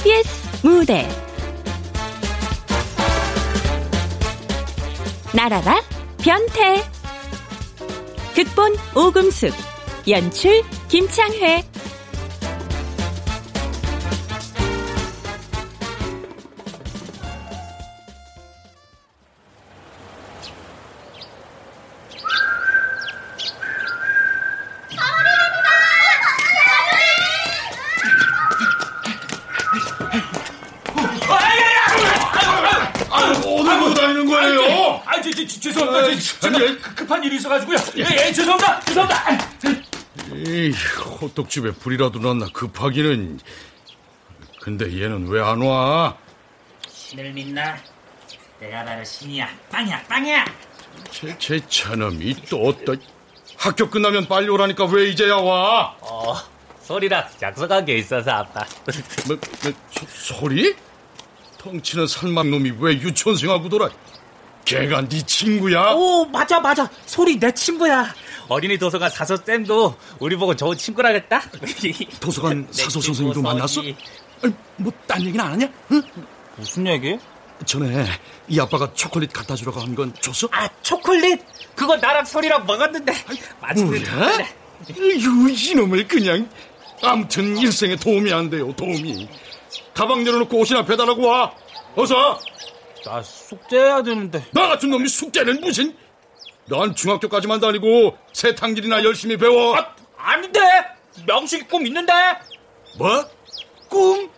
KBS 무대. 나라라 변태. 극본 오금숙 연출 김창회 있어가지고요. 예, 예, 죄송합니다. 죄송합니다. 이 호떡집에 불이라도 났나 급하기는. 근데 얘는 왜 안 와? 신을 믿나? 내가 바로 신이야. 빵이야, 빵이야. 제, 제 차놈이 또 어떠... 학교 끝나면 빨리 오라니까 왜 이제야 와? 어, 소리랑 약속한 게 있어서 아빠. 뭐, 뭐, 소, 소리? 덩치는 살막놈이 왜 유치원생하고 돌아? 걔가 네 친구야? 오, 맞아, 맞아. 소리 내 친구야. 어린이 도서관 사서 쌤도 우리 보고 좋은 친구라 그랬다. 도서관 내 사서 선생님도 만났어? 뭐 딴 얘기는 안 하냐? 응? 무슨 얘기? 전에 이 아빠가 초콜릿 갖다 주라고 한 건 줬어? 아, 초콜릿. 그거 나랑 소리랑 먹었는데. 뭐야? 이유 이놈을 그냥 아무튼 일생에 도움이 안 돼요 도움이 가방 내려놓고 옷이나 배달하고 와 어서 나 숙제해야 되는데. 나 같은 놈이 숙제는 무슨 난 중학교까지만 다니고 세탕질이나 열심히 배워 아, 아닌데. 명식이 꿈 있는데. 뭐? 꿈?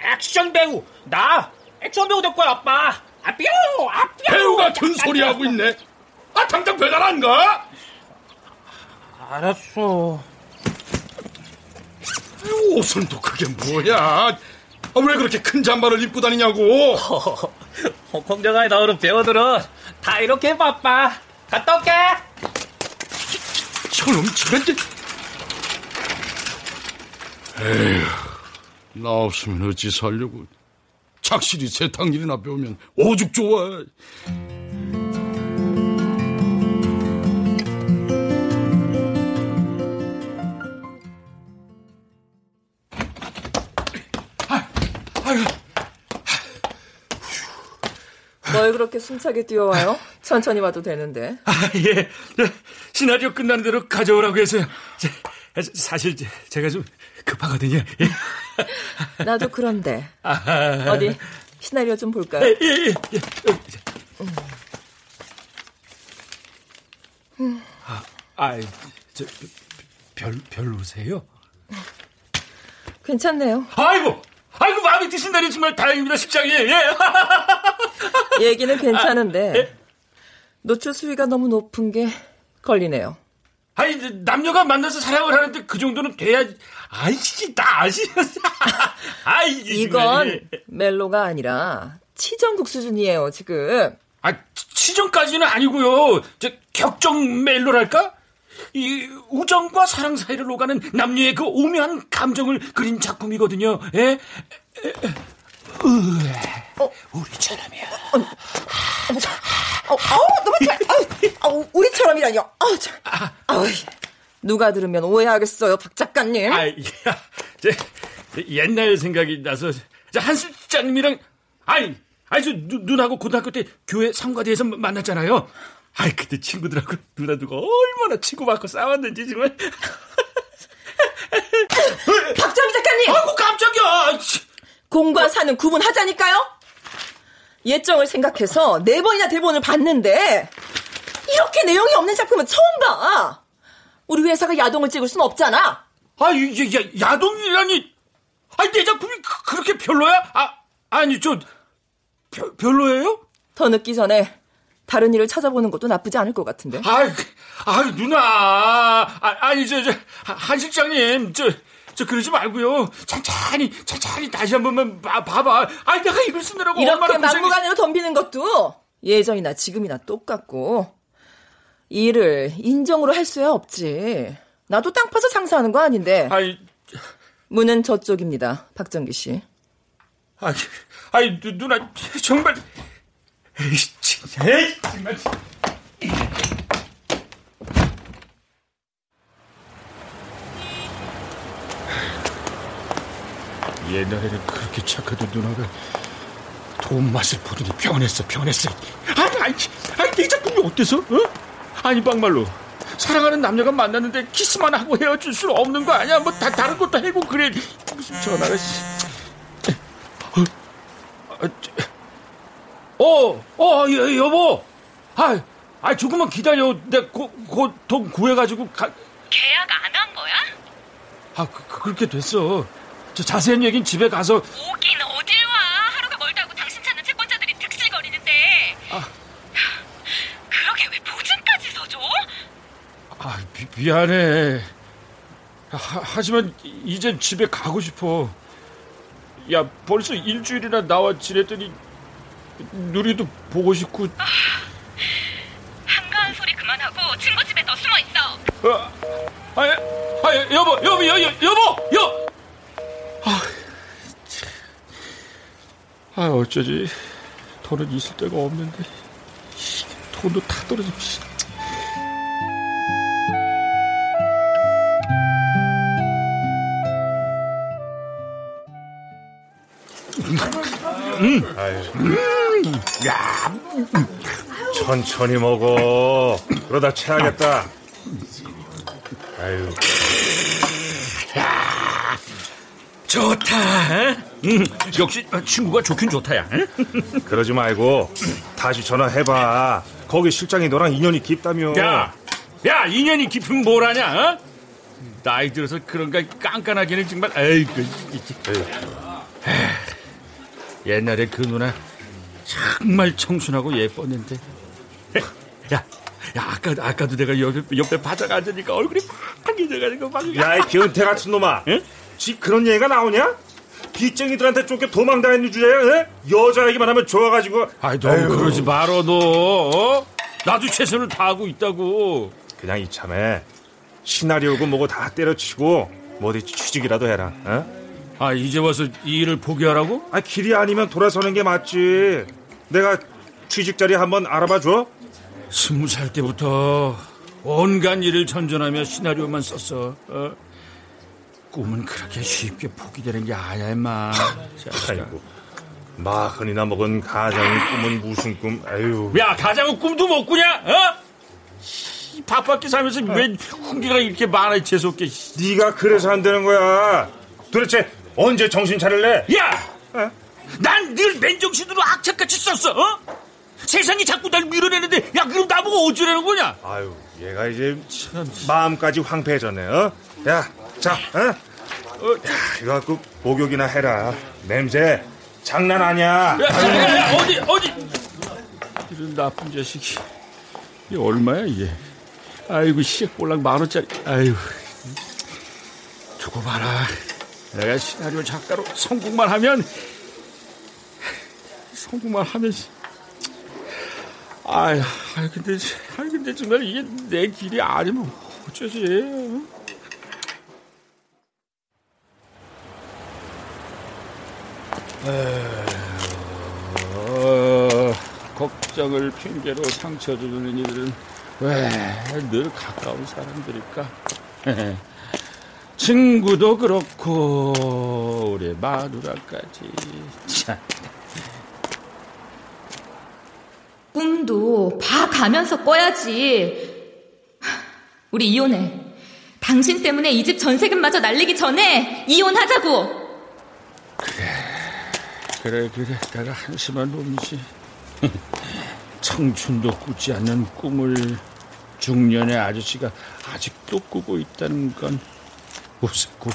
액션 배우. 나 액션 배우 될 거야, 아빠. 아, 뿅! 아, 뿅! 배우 같은 소리 하고 있네 아 당장 배달 안 가? 알았어. 옷은 또 그게 뭐야 아, 왜 그렇게 큰 잠바를 입고 다니냐고 홍콩정화에 나오는 배우들은 다 이렇게 바빠. 갔다 올게. 저놈 저런 게 에휴 나 없으면 어찌 살려고 착실히 세탕일이나 배우면 오죽 좋아 뭘 그렇게 숨차게 뛰어와요? 천천히 와도 되는데. 아, 예. 저, 시나리오 끝나는 대로 가져오라고 해서요. 저, 사실 제- 제가 좀 급하거든요. 예. 나도 그런데. 아, 어디 시나리오 좀 볼까요? 예, 예, 예. 예. 아, 아, 저, 별, 별로세요? 괜찮네요. 아이고! 아이고, 마음에 드신다니 정말 다행입니다, 실장님. 예. 얘기는 아, 괜찮은데 예. 노출 수위가 너무 높은 게 걸리네요. 아니, 남녀가 만나서 사랑을 하는데 그 정도는 돼야지. 아이씨, 나 아시면서. 아이, 이건 멜로가 아니라 치정국 수준이에요, 지금. 아, 치정까지는 아니고요. 저 격정 멜로랄까? 이 우정과 사랑 사이를 오가는 남녀의 그 오묘한 감정을 그린 작품이거든요. 예? 에, 에, 으, 우리처럼이야. 어, 아우, 너무 잘, 아우, 아우, 우리처럼이라뇨. 아우, 참. 아우, 누가 들으면 오해하겠어요, 박 작가님. 아, 야, 저, 옛날 생각이 나서 저 한실장님이랑 아니, 아니 저 누, 누나하고 고등학교 때 교회 상가대에서 만났잖아요. 아이 그때 친구들하고 누나들과 얼마나 치고받고 싸웠는지 정말. 박정희 작가님! 아이고 깜짝이야. 치. 공과 사는 구분하자니까요? 예정을 생각해서 네 번이나 대본을 봤는데, 이렇게 내용이 없는 작품은 처음 봐! 우리 회사가 야동을 찍을 순 없잖아! 아, 이, 이, 야, 야동이라니. 아니 내 작품이 그, 그렇게 별로야? 아, 아니 저 별, 별로예요? 더 늦기 전에 다른 일을 찾아보는 것도 나쁘지 않을 것 같은데. 아이, 아이 누나. 아, 아니 저, 저, 한 실장님, 저, 저 그러지 말고요. 천천히, 천천히 다시 한 번만 봐, 봐봐. 아이, 내가 이걸 쓰느라고 이렇게 얼마나 고생이... 막무가내로 덤비는 것도 예전이나 지금이나 똑같고 일을 인정으로 할 수야 없지. 나도 땅 파서 장사하는 거 아닌데. 아이, 문은 저쪽입니다. 박정기 씨. 아이, 아이, 누, 누나, 정말. 에이, 진짜, 에이, 정말. 옛날에는 그렇게 착하던 누나가 돈 맛을 보더니 변했어, 변했어. 아니, 아니, 아니, 내 작품이 어때서? 어? 아니, 막말로. 사랑하는 남녀가 만났는데 키스만 하고 헤어질 수는 없는 거 아니야? 뭐 다 다른 것도 해고 그래. 무슨 전화가 씨. 어, 어, 여, 여보. 아, 아, 조금만 기다려. 내가 곧돈 구해가지고 가. 계약 안 한 거야? 아, 그, 그렇게 됐어. 저 자세한 얘긴 집에 가서. 오긴 어딜 와. 하루가 멀다고 당신 찾는 채권자들이 득실거리는데. 아. 그러게 왜 보증까지 서줘? 아, 미, 미안해. 하, 하지만 이젠 집에 가고 싶어. 야, 벌써 일주일이나 나와 지냈더니 누리도 보고 싶고. 아, 한가한 소리 그만하고 친구 집에 더 숨어 있어. 아, 아, 아 여보, 여보, 여, 여, 여보, 여. 아, 어쩌지. 돈은 있을 데가 없는데. 돈도 다 떨어지고. 음. 아유. 야. 천천히 먹어. 그러다 체하겠다. 아유. 야. 좋다. 음, 역시 친구가 좋긴 좋다, 야. 그러지 말고 다시 전화해봐. 거기 실장이 너랑 인연이 깊다며. 야, 야, 인연이 깊으면 뭘하냐? 어? 나이 들어서 그런가 깐깐하기는 정말 아이고. 옛날에 그 누나 정말 청순하고 예뻤는데. 야, 야 아까 아까도 내가 옆에, 옆에 바짝 앉으니까 얼굴이 빨개져가지고 막. 야이 변태 같은 놈아. 응? 지 그런 얘기가 나오냐? 빚쟁이들한테 쫓겨 도망다니는 주제야? 에? 여자 얘기만 하면 좋아가지고. 아이 너무 아유. 그러지 말어 너. 어? 나도 최선을 다하고 있다고. 그냥 이참에 시나리오고 뭐고 다 때려치고 뭐 어디 취직이라도 해라. 어? 아 이제 와서 이 일을 포기하라고? 아 길이 아니면 돌아서는 게 맞지. 내가 취직 자리 한번 알아봐 줘. 스무 살 때부터 온갖 일을 전전하며 시나리오만 썼어. 어? 꿈은 그렇게 쉽게 포기되는 게 아야 임마. 아이고 마흔이나 먹은 가장의 꿈은 무슨 꿈? 아유. 야 가장은 꿈도 못 꾸냐? 어? 밥밖에 살면서 왜 훈계가 이렇게 많아 재수없게. 네가 그래서 안 되는 거야. 도대체 언제 정신 차릴래? 야! 어? 난늘 맨정신으로 악착같이 썼어, 어? 세상이 자꾸 날 밀어내는데, 야, 그럼 나보고 어쩌라는 거냐? 아유, 얘가 이제 참 마음까지 황폐해졌네, 어? 야, 자, 어? 어, 야, 이거 갖고 목욕이나 해라. 냄새 장난 아니야. 야, 야, 야, 어디, 어디? 이런 나쁜 자식이. 이게 얼마야, 이게? 아이고, 시액볼락 만 원짜리. 아이고. 두고 봐라. 내가 시나리오 작가로 성공만 하면 성공만 하면 아유, 아유 근데 아유 근데 정말 이게 내 길이 아니면 어쩌지? 걱정을 핑계로 상처 주는 이들은 왜 늘 가까운 사람들일까? 친구도 그렇고 우리 마누라까지 참. 꿈도 봐가면서 꿔야지. 우리 이혼해. 당신 때문에 이 집 전세금마저 날리기 전에 이혼하자고. 그래, 그래, 그래. 내가 한심한 놈이지. 청춘도 꾸지 않는 꿈을 중년의 아저씨가 아직도 꾸고 있다는 건 우습고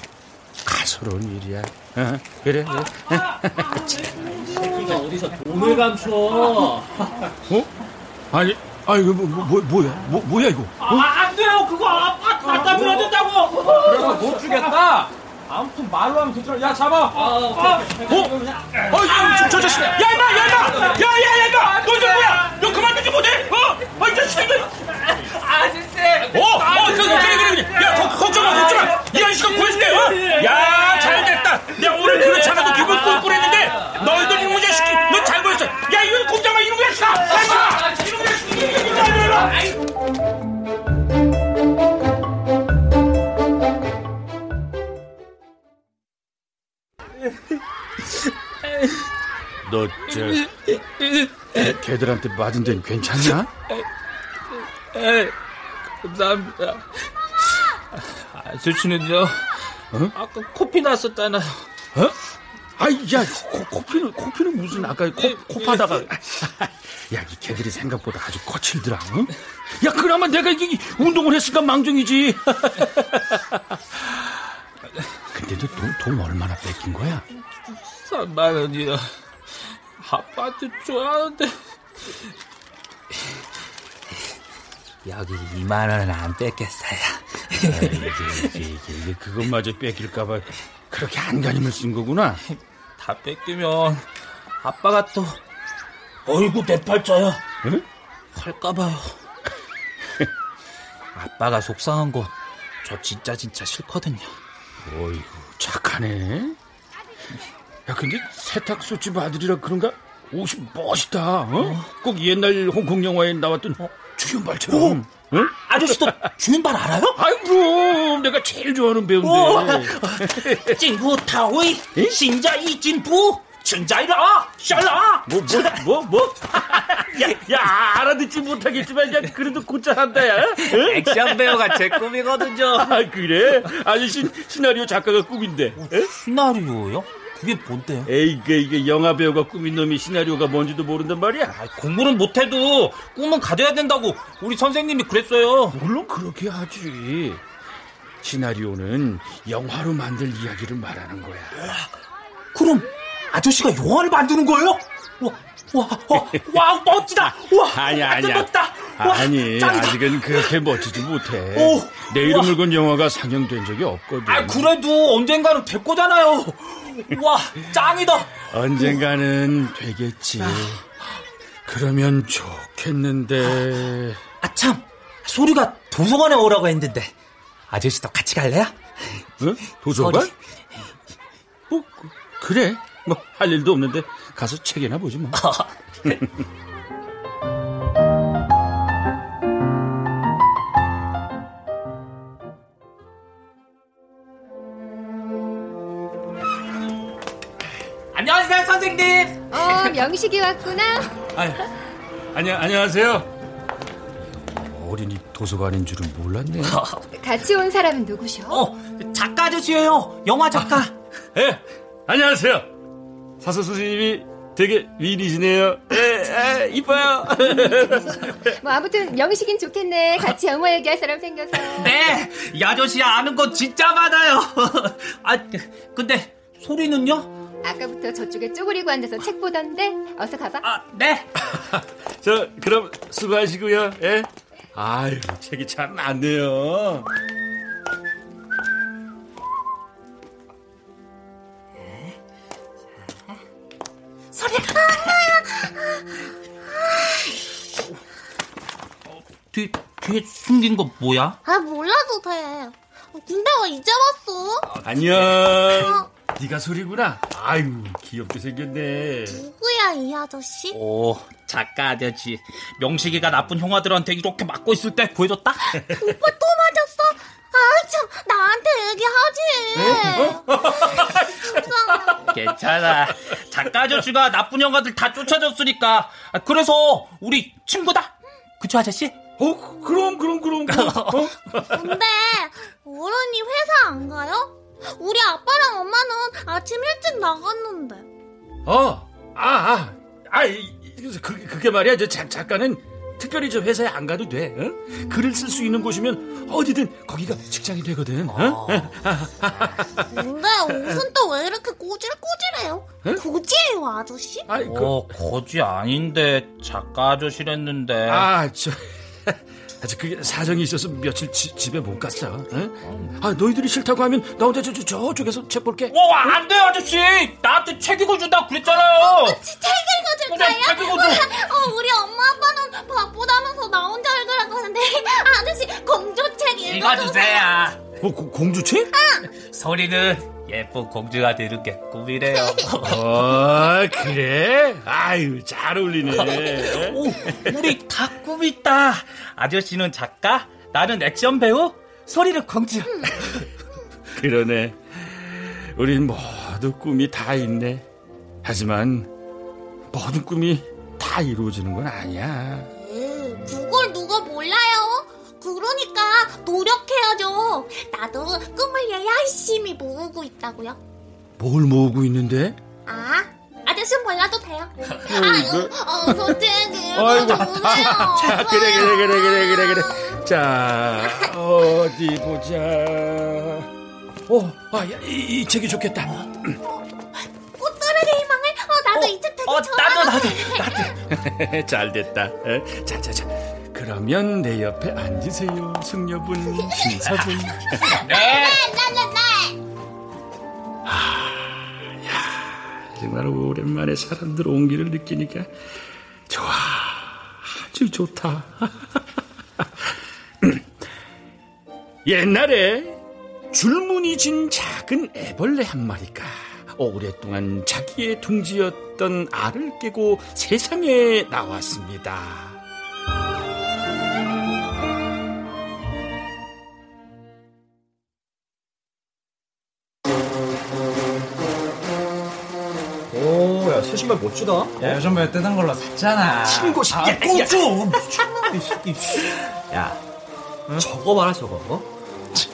가소로운 일이야. 어? 그래, 그래. 새끼가 어디서 돈을 감춰? 어? 아니, 아니, 뭐, 뭐, 뭐, 뭐야? 뭐, 뭐야, 이거? 어? 아, 안 돼요! 그거 아파트 갖다 줘야 된다고! 그래서 못 주겠다? 아무튼 말로 하면 되더라. 야, 잡아. 아, 어, 어, 어, 저, 저 자식. 야, 임마, 야, 임마. 야, 야, 야, 임마. 너 이제 뭐야? 너 그만 두지 못해? 어? 어, 이 자식. 아저씨. 어, 어, 그래, 그래, 그래, 그래. 야, 거, 걱정 마, 걱정 마. 이 아저씨가 구해줄게, 어? 야, 잘 됐다. 내가 오늘 그렇지 않아도 기분 꿀꿀했는데, 너희들 이놈의 자식이, 너 잘 보였어. 야, 이건 꼼 너, 저, 걔들한테 맞은 데는 괜찮냐? 에, 감사합니다. 아저씨는요? 아까 코피 났었잖아요. 어? 아이, 야, 코, 코피는, 코피는 무슨, 아까 코, 코 파다가. 야, 이 걔들이 생각보다 아주 거칠더라, 응? 야, 그나마 내가 이게 운동을 했으니까 망정이지. 근데 너 돈, 돈 얼마나 뺏긴 거야? 3만 원이요. 아빠한테 좋아하는데. 여기 2만 원은 안 뺏겠어요. 이게, 이게, 이게, 이게 그것마저 뺏길까봐 그렇게 안간힘을 쓴 거구나. 다 뺏기면 아빠가 또 어이구 내 팔자야. 응? 할까봐요. 아빠가 속상한 거 저 진짜 진짜 싫거든요. 어이구, 착하네. 야, 근데 세탁소집 아들이라 그런가? 옷이 멋있다, 어? 꼭 옛날 홍콩 영화에 나왔던 주연발처럼. 응? 아저씨도 주윤발 알아요? 아이, 그럼. 내가 제일 좋아하는 배우인데. 찐부 타오이 신자 이진부 춘자이라 샬라 뭐, 뭐, 뭐, 뭐? 야, 야, 알아듣지 못하겠지만, 야, 그래도 곧잘 한다, 야. 응? 액션 배우가 제 꿈이거든요. 아, 그래? 아저씨 시나리오 작가가 꿈인데. 에? 시나리오요? 그게 뭔데요? 에이, 그, 이게 영화 배우가 꿈인 놈이 시나리오가 뭔지도 모른단 말이야. 아, 공부는 못해도 꿈은 가져야 된다고 우리 선생님이 그랬어요. 물론 그렇게 하지. 시나리오는 영화로 만들 이야기를 말하는 거야. 그럼 아저씨가 영화를 만드는 거예요? 와, 와, 와, 와 멋지다. 와, 완전 아니야. 멋지다. 와, 아니, 짱이다. 아직은 그렇게 멋지지 못해. 오, 내 이름을. 건 영화가 상영된 적이 없거든. 아, 그래도 언젠가는 될 거잖아요. 와, 짱이다. 언젠가는 되겠지. 그러면 좋겠는데. 아, 참. 소리가 도서관에 오라고 했는데. 아저씨도 같이 갈래요? 응? 도서관? 어디? 뭐, 그- 그래. 뭐, 할 일도 없는데 가서 책이나 보지 뭐. 선생님. 어, 명식이 왔구나. 아니, 아니, 안녕하세요. 어린이 도서관인 줄은 몰랐네. 같이 온 사람은 누구셔? 어, 작가 아저씨예요. 영화 작가. 예, 안녕하세요. 사서 선생님이 되게 미인이시네요. 예, 예, 이뻐요. 뭐 아무튼 명식인 좋겠네. 같이 영화 얘기할 사람 생겨서. 네, 이 아저씨 아는 거 진짜 많아요. 아, 근데 소리는요? 아까부터 저쪽에 쪼그리고 앉아서 책 보던데. 어서 가봐. 아, 네. 저, 그럼 수고하시고요. 예. 아유, 책이 참 많네요. 뒤, 뒤에 숨긴 거 뭐야? 아 몰라도 돼. 왜 이제 왔어? 안녕. 네가 소리구나. 아유, 귀엽게 생겼네. 누구야 이 아저씨? 오, 작가 아저씨. 명식이가 나쁜 형아들한테 이렇게 맞고 있을 때 보여줬다? 오빠 또 맞았어? 아 참 나한테 얘기하지. 속상해. 괜찮아. 작가 아저씨가 나쁜 형아들 다 쫓아줬으니까. 아, 그래서 우리 친구다. 그쵸, 아저씨? 어, 그럼, 그럼, 그럼, 그럼. 어? 근데 어른이 회사 안 가요? 우리 아빠랑 엄마는 아침 일찍 나갔는데. 어, 아, 아, 아, 그, 그게 말이야. 저 작, 작가는 특별히 저 회사에 안 가도 돼. 어? 글을 쓸 수 있는 곳이면 어디든 거기가 직장이 되거든. 어? 근데 옷은 또 왜 이렇게 꼬질꼬질해요? 고지예요 아저씨? 아이, 그, 어, 거지 아닌데, 작가 아저씨랬는데. 아, 저, 아직 그게 사정이 있어서 며칠 지- 집에 못 갔어. 어? 아 너희들이 싫다고 하면 나 혼자 저, 저, 저쪽에서 책 볼게. 와, 안 돼요, 아저씨. 나한테 책 읽어준다 그랬잖아요. 책 읽어줄 거예요? 책 읽어줘. 어, 우리 엄마 아빠는 바쁘다면서 나 혼자 읽으라고 하는데 아저씨 공주책 읽어주세요. 읽어주세요. 어, 고- 공주책? 소리는 예쁜 공주가 되는 게 꿈이래요. 어 그래? 아유 잘 어울리네. 오, 우리 다 꿈이 있다. 아저씨는 작가, 나는 액션 배우, 소리는 공주. 그러네. 우린 모두 꿈이 다 있네. 하지만 모든 꿈이 다 이루어지는 건 아니야. 음, 그걸 누가 몰라요? 그러니까 노력해야죠. 나도 꿈을 열심히 모으고 있다고요. 뭘 모으고 있는데? 아, 아저씨 몰라도 돼요. 아이고. 어, 솔직히 아이고. 읽어주세요. 자, 그래, 그래, 그래, 그래, 그래, 그래. 자, 어디 보자. 어, 아, 야, 이, 이 책이 좋겠다. 꽃도라의 희망을 어, 나도 이책 되게 어, 좋아하는데. 나도, 잘 됐다. 어? 자, 자, 자. 그러면 내 옆에 앉으세요, 승려분, 신사분. 네. 정말 오랜만에 사람들 온기를 느끼니까 좋아, 아주 좋다. 옛날에 줄무늬 진 작은 애벌레 한 마리가 오랫동안 자기의 둥지였던 알을 깨고 세상에 나왔습니다. 신발 멋지다. 야, 요즘 왜 뜯은 걸로 샀잖아. 친구 새끼. 아! 이 새끼. 야, 저거 봐라, 저거. 어?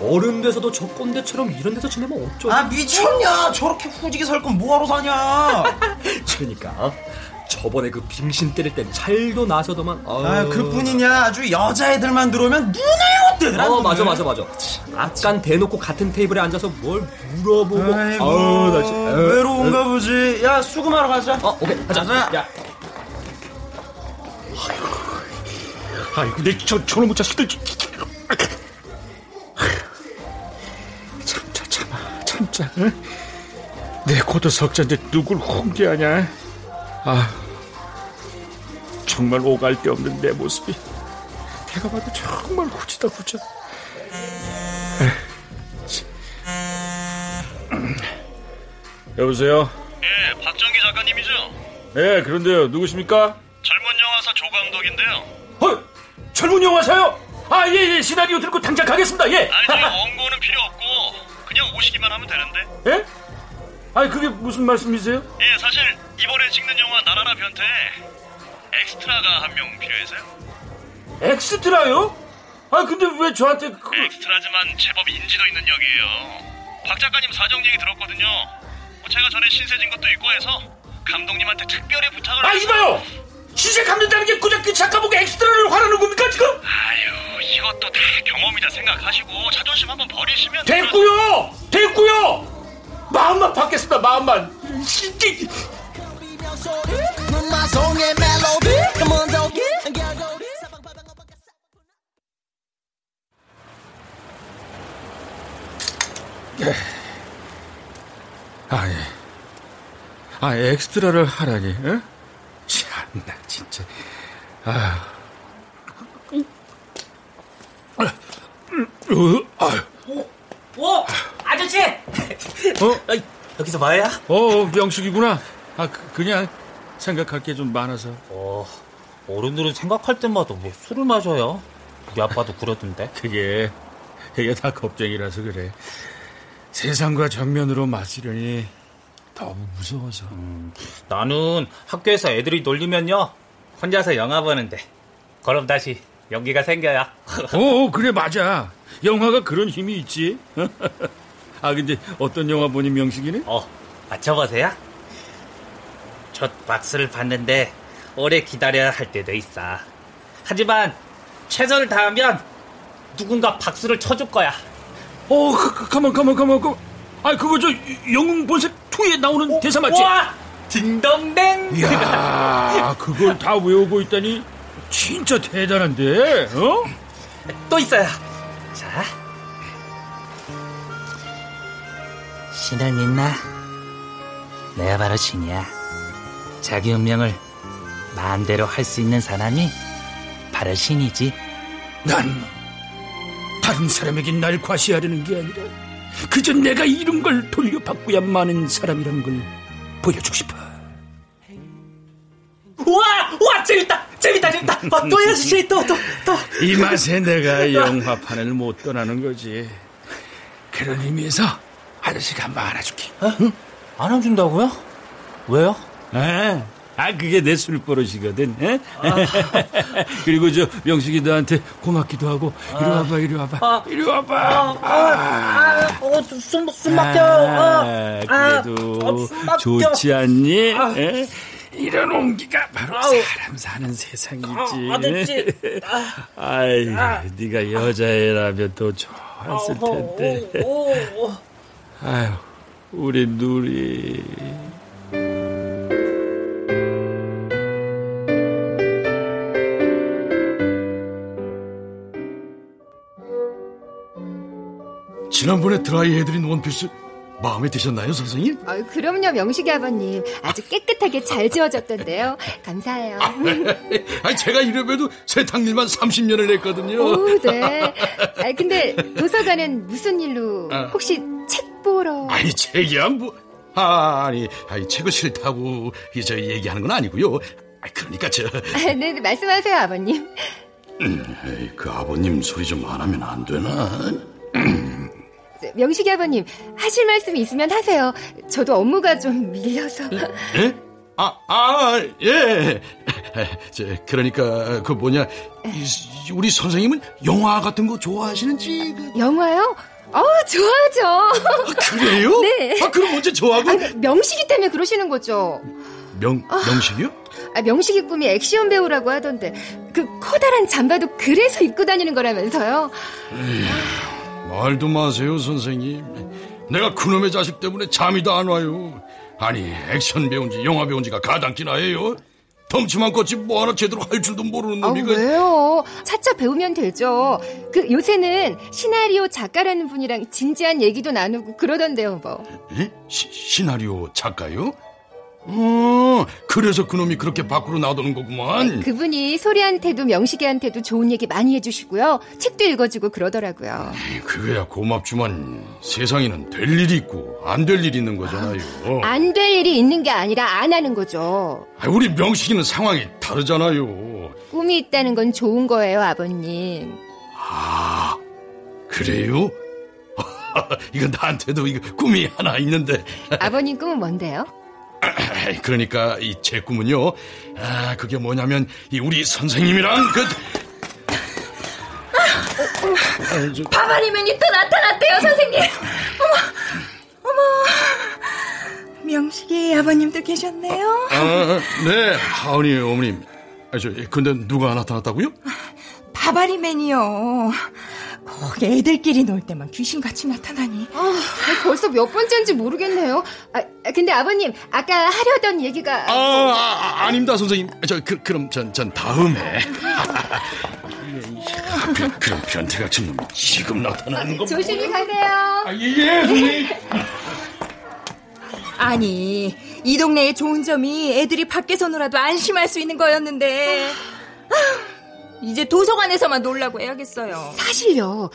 어른 돼서도 저 꼰대처럼 이런 데서 지내면 어쩌 아, 미쳤냐? 저렇게 후지게 살 건 뭐하러 사냐? 그러니까 어? 저번에 그 빙신 때릴 땐 잘도 나서더만 아, 그뿐이냐? 아주 여자애들만 들어오면 눈을 못 뜨더라. 어. 맞아 맞아 맞아 약간 대놓고 같은 테이블에 앉아서 뭘 물어보고 아이고, 아우 나 진짜 어, 외로운가 어. 보지. 야, 수금하러 가자. 어 오케이 가자 가자. 야 아이고, 내 저, 저놈의 자식들. 참자, 참아, 참자. 응? 내 고도 석자인데 누굴 훈계하냐? 아, 정말 오갈 데 없는 내 모습이 내가 봐도 정말 후지다 후져. 여보세요? 예, 박정기 작가님이죠? 네, 그런데요. 누구십니까? 젊은 영화사 조 감독인데요. 어, 젊은 영화사요? 아, 예, 예, 시나리오 들고 당장 가겠습니다. 예. 아니, 저희 원고는 필요 없고 그냥 오시기만 하면 되는데. 예? 아니, 그게 무슨 말씀이세요? 엑스트라요? 아, 근데 왜 저한테 그... 엑스트라지만 제법 인지도 있는 역이에요. 박 작가님 사정 얘기 들었거든요. 뭐 제가 전에 신세진 것도 있고 해서 감독님한테 특별히 부탁을 아, 이봐요! 시세 갚는다는 게 고작 그 작가 보고 엑스트라를 화내는 겁니까, 지금? 아유, 이것도 다 경험이다 생각하시고 자존심 한번 버리시면 됐고요! 됐고요! 마음만 받겠습니다, 마음만. 아, 예. 아, 엑스트라를 하라니, 어? 참나, 진짜. 아. 어, 아, 오, 아저씨! 어? 여기서 뭐야? 어, 명숙이구나. 아, 그, 그냥 생각할 게 좀 많아서. 어, 어른들은 생각할 때마다 뭐 술을 마셔요. 우리 아빠도 그러던데. 그게, 그게 다 겁쟁이라서 그래. 세상과 정면으로 맞으려니 너무 무서워서. 나는 학교에서 애들이 놀리면요. 혼자서 영화 보는데. 그럼 다시 연기가 생겨요. 어, 그래, 맞아. 영화가 그런 힘이 있지. 아, 근데 어떤 영화 보니 명식이네? 어, 맞춰보세요. 첫 박스를 봤는데 오래 기다려야 할 때도 있어. 하지만 최선을 다하면 누군가 박수를 쳐줄 거야. 어, 그, 그, 가만, 가만, 가만, 가만. 아, 그거 저 영웅 본색 2에 나오는 대사 맞지? 우와! 딩동댕! 이야, 그걸 다 외우고 있다니 진짜 대단한데, 어? 또 있어요. 자. 신을 믿나? 내가 바로 신이야. 자기 운명을 마음대로 할 수 있는 사람이 바로 신이지. 난 다른 사람에게 날 과시하려는 게 아니라 그저 내가 이룬 걸 돌려받고야 마는 사람이라는 걸 보여주고 싶어. 우와! 우와! 재밌다! 재밌다! 재밌다! 어, 또 해야지, 또, 또, 또. 이 맛에 내가 영화판을 못 떠나는 거지. 그런 의미에서 아저씨가 한번 안아줄게. 응? 안아준다고요? 왜요? 아, 아 그게 내 술버릇이거든. 에? 그리고 저 명식이 너한테 고맙기도 하고 이리 와봐, 이리 와봐, 이리 와봐. 아, 어, 숨, 숨 막혀. 아, 아, 그래도 어, 숨. 좋지 않니? 아. 에? 이런 온기가 바로 아우. 사람 사는 세상이지. 아, 아저씨. 아 이, 아. 네가 여자애라면 더 좋았을 어, 텐데. 아유, 우리 누리. 지난번에 드라이 해드린 원피스 마음에 드셨나요, 선생님? 어, 그럼요, 명식이 아버님. 아주 깨끗하게 잘 지워졌던데요. 감사해요. 아니, 제가 이래봬도 세탁일만 30년을 했거든요. 오, 네. 아, 근데 도서관은 무슨 일로? 아. 혹시 책 보러? 아니, 책이야, 뭐. 아, 아니, 아니, 책을 싫다고 이, 저 얘기하는 건 아니고요. 아, 그러니까 저, 아, 네, 네, 말씀하세요, 아버님. 음, 그 아버님 소리 좀 안 하면 안 되나? 저, 명식이 아버님, 하실 말씀이 있으면 하세요. 저도 업무가 좀 밀려서. 예? 아, 아, 예. 저, 그러니까 그 뭐냐, 이, 우리 선생님은 영화 같은 거 좋아하시는지? 그- 영화요? 어, 좋아하죠. 그래요? 네. 아, 그럼 언제 좋아하고? 아, 명식이 때문에 그러시는 거죠. 명, 명식이요? 아, 명식이 꿈이 액션 배우라고 하던데 그 커다란 잠바도 그래서 입고 다니는 거라면서요. 말도 마세요, 선생님. 내가 그놈의 자식 때문에 잠이 다 안 와요. 아니, 액션 배운지 영화 배운지가 가당키나 해요? 덩치만 컸지 뭐 하나 제대로 할 줄도 모르는 아, 놈이 그 왜요? 차차 배우면 되죠. 그 요새는 시나리오 작가라는 분이랑 진지한 얘기도 나누고 그러던데요, 뭐. 예? 시, 시나리오 작가요? 어, 그래서 그놈이 그렇게 밖으로 나오는 거구만. 그분이 소리한테도 명식이한테도 좋은 얘기 많이 해주시고요. 책도 읽어주고 그러더라고요. 그거야 고맙지만 세상에는 될 일이 있고 안 될 일이 있는 거잖아요. 안될 일이 있는 게 아니라 안 하는 거죠. 아, 우리 명식이는 상황이 다르잖아요. 꿈이 있다는 건 좋은 거예요, 아버님. 아, 그래요? 이거 나한테도 이거 꿈이 하나 있는데. 아버님 꿈은 뭔데요? 그러니까 이 제 꿈은요. 아, 그게 뭐냐면 이 우리 선생님이랑 그 아, 저- 바바리맨이 또 나타났대요, 선생님. 어머, 어머. 명식이 아버님도 계셨네요. 아, 네, 하은이 어머님. 아, 저, 근데 누가 나타났다고요? 바바리맨이요. 꼭 애들끼리 놀 때만 귀신같이 나타나니. 아, 벌써 몇 번째인지 모르겠네요. 아, 근데 아버님, 아까 하려던 얘기가. 아, 아, 아, 닙니다 선생님. 저, 그, 그럼 전, 전 다음에. 그, 그럼 변태 같은 놈이 지금 나타나는 거. 조심히 가세요. 예, 선생님. 아니, 이 동네의 좋은 점이 애들이 밖에서 놀아도 안심할 수 있는 거였는데. 이제 도서관에서만 놀라고 해야겠어요. 사실요.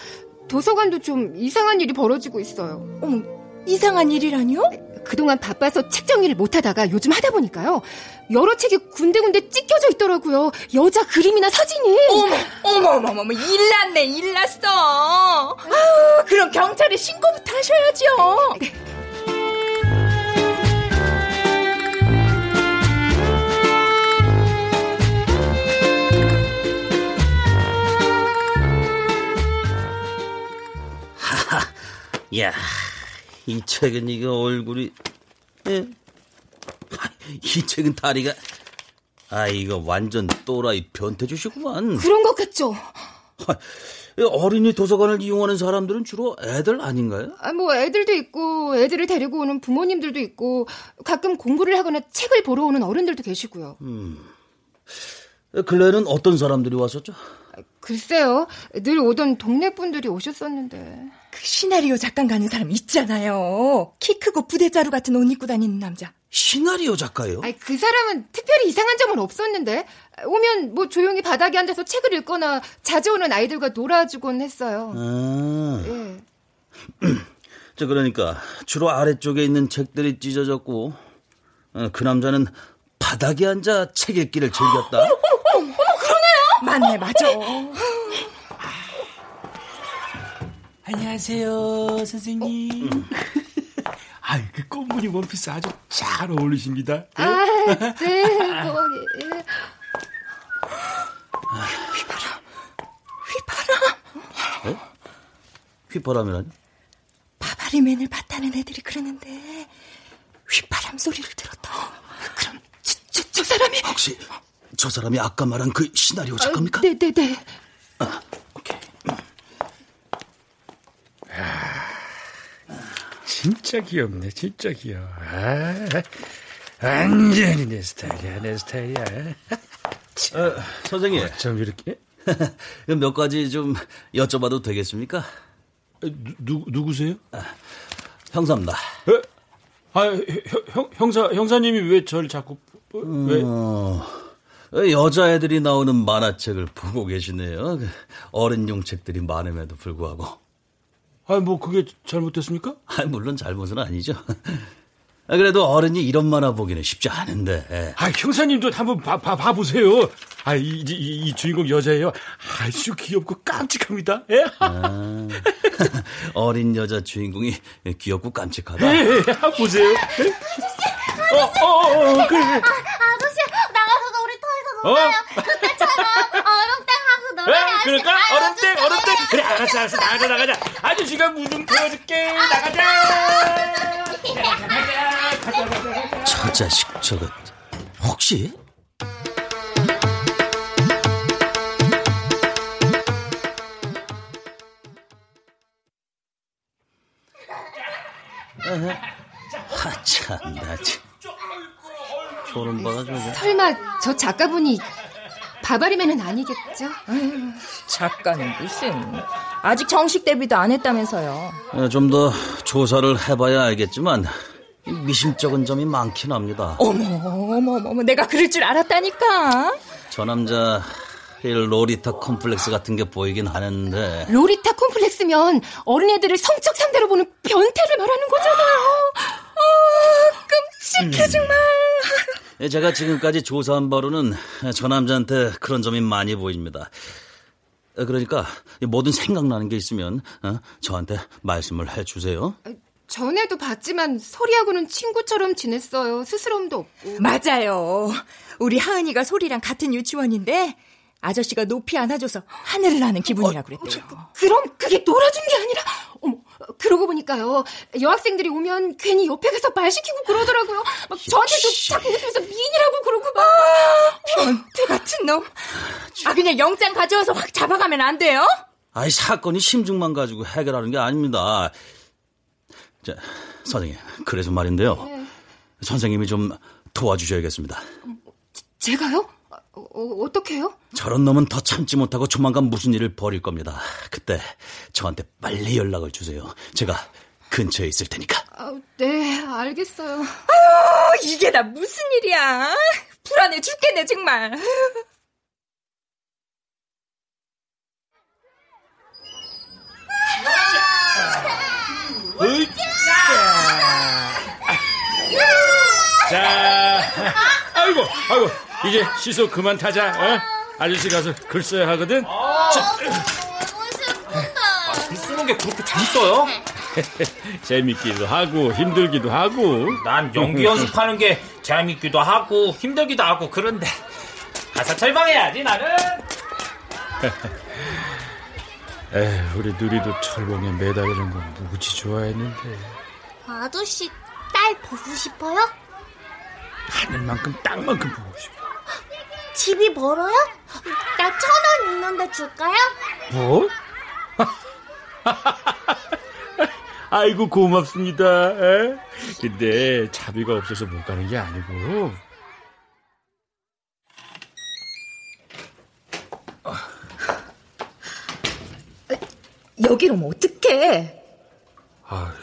도서관도 좀 이상한 일이 벌어지고 있어요. 어머, 이상한 일이라뇨? 그동안 바빠서 책 정리를 못하다가 요즘 하다 보니까요. 여러 책이 군데군데 찢겨져 있더라고요. 여자 그림이나 사진이. 어머, 어머, 어머, 어머, 일 났네, 일 났어. 아유, 그럼 경찰에 신고부터 하셔야죠. 야, 이 책은 이거 얼굴이, 에? 이 책은 다리가, 아, 이거 완전 또라이 변태 주시구만. 그런 것 같죠? 어린이 도서관을 이용하는 사람들은 주로 애들 아닌가요? 아, 뭐 애들도 있고 애들을 데리고 오는 부모님들도 있고 가끔 공부를 하거나 책을 보러 오는 어른들도 계시고요. 음. 근래에는 어떤 사람들이 왔었죠? 글쎄요. 늘 오던 동네 분들이 오셨었는데. 그 시나리오 작가 가는 사람 있잖아요. 키 크고 부대자루 같은 옷 입고 다니는 남자. 시나리오 작가요? 아니, 그 사람은 특별히 이상한 점은 없었는데 오면 뭐 조용히 바닥에 앉아서 책을 읽거나 자주 오는 아이들과 놀아주곤 했어요. 아. 예. 저 그러니까 주로 아래쪽에 있는 책들이 찢어졌고 어, 그 남자는 바닥에 앉아 책 읽기를 즐겼다. 어머, 어머, 어머, 그러네요. 맞네, 맞아. 안녕하세요, 선생님. 아, 그 꽃무늬 원피스 아주 잘 어울리십니다. 네? 아, 네, 뭐, 예. 휘파람, 휘파람. 어? 휘파람이라니? 바바리맨을 봤다는 애들이 그러는데 휘파람 소리를 들었다. 그럼 저, 저, 저 사람이 혹시 저 사람이 아까 말한 그 시나리오 작가입니까? 아, 네네네. 아, 진짜 귀엽네, 진짜 귀여워. 아, 완전히 내 스타일이야, 내 스타일이야. 어, 선생님. 좀 이렇게. 몇 가지 좀 여쭤봐도 되겠습니까? 누, 누구세요? 아, 형사입니다. 에? 아, 형, 형사, 형사님이 왜 저를 자꾸, 왜? 어, 여자애들이 나오는 만화책을 보고 계시네요. 그 어른용 책들이 많음에도 불구하고. 아, 뭐, 그게 잘못됐습니까? 아, 물론 잘못은 아니죠. 아, 그래도 어른이 이런 만화 보기는 쉽지 않은데. 아, 형사님도 한번 봐, 봐, 봐 보세요. 아, 이, 이, 이 주인공 여자예요. 아주 귀엽고 깜찍합니다. 예? 아, 어린 여자 주인공이 귀엽고 깜찍하다. 예, 예, 한번 보세요. 예? 어, 어, 어, 어, 그래. 아, 아저씨, 나가서 놀이터에서 놀아요. 그때처럼 얼음땡하고 놀아요. 에? 그럴까? 아, 얼음땡. 그래, 알았어, 알았어. 나가자, 나가자. 아저씨가 무좀 보여줄게. 나가자. 저 자식 저것 혹시? 하참 나 참. 소름 받아 저거. 설마 저 작가분이 바바리맨은 아니겠죠? 작가는 무슨 아직 정식 데뷔도 안 했다면서요. 어, 좀더 조사를 해봐야 알겠지만 미심쩍은 점이 많긴 합니다. 어머 어머 어머 내가 그럴 줄 알았다니까. 저 남자 이 로리타 컴플렉스 같은 게 보이긴 하는데 로리타 콤플렉스면 어린애들을 성적 상대로 보는 변태를 말하는 거잖아요. 아, 끔찍해 정말. 예, 제가 지금까지 조사한 바로는 저 남자한테 그런 점이 많이 보입니다. 어, 그러니까 뭐든 생각나는 게 있으면 어, 저한테 말씀을 해주세요. 전에도 봤지만 소리하고는 친구처럼 지냈어요. 스스럼도 없고. 맞아요. 우리 하은이가 소리랑 같은 유치원인데 아저씨가 높이 안아줘서 하늘을 나는 기분이라고 그랬대요. 그럼 그게 놀아준 게 아니라 어머 그러고 보니까요 여학생들이 오면 괜히 옆에 가서 말 시키고 그러더라고요. 막 저한테도 자꾸 웃으면서 미인이라고 그러고 막 아, 변태 같은 놈. 아 그냥 영장 가져와서 확 잡아가면 안 돼요? 아이 사건이 심증만 가지고 해결하는 게 아닙니다. 자 선생님 그래서 말인데요. 네. 선생님이 좀 도와주셔야겠습니다. 제가요? 어, 어떻게요? 저런 놈은 더 참지 못하고 조만간 무슨 일을 벌일 겁니다. 그때 저한테 빨리 연락을 주세요. 제가 근처에 있을 테니까. 아, 네, 알겠어요. 아유, 이게 다 무슨 일이야? 불안해 죽겠네, 정말. 자, 아이고, 아이고, 이제 시소 그만 타자. 어? 아저씨 가서 글 써야 하거든. 자, 글 쓰는 게 그렇게 재밌어요? 재밌기도 하고 힘들기도 하고. 난 연기 연습하는 게 재밌기도 하고 힘들기도 하고 그런데 가서 철방해야지 나는. 에, 우리 누리도 철봉에 매달리는 거 무지 좋아했는데 아저씨, 딸 보고 싶어요? 하늘만큼 땅만큼 보고 싶어. 집이 멀어요? 나 천 원 있는데 줄까요? 뭐? 아이고 고맙습니다. 근데 자비가 없어서 못 가는 게 아니고. 아, 여기로 면 어떡해? 아,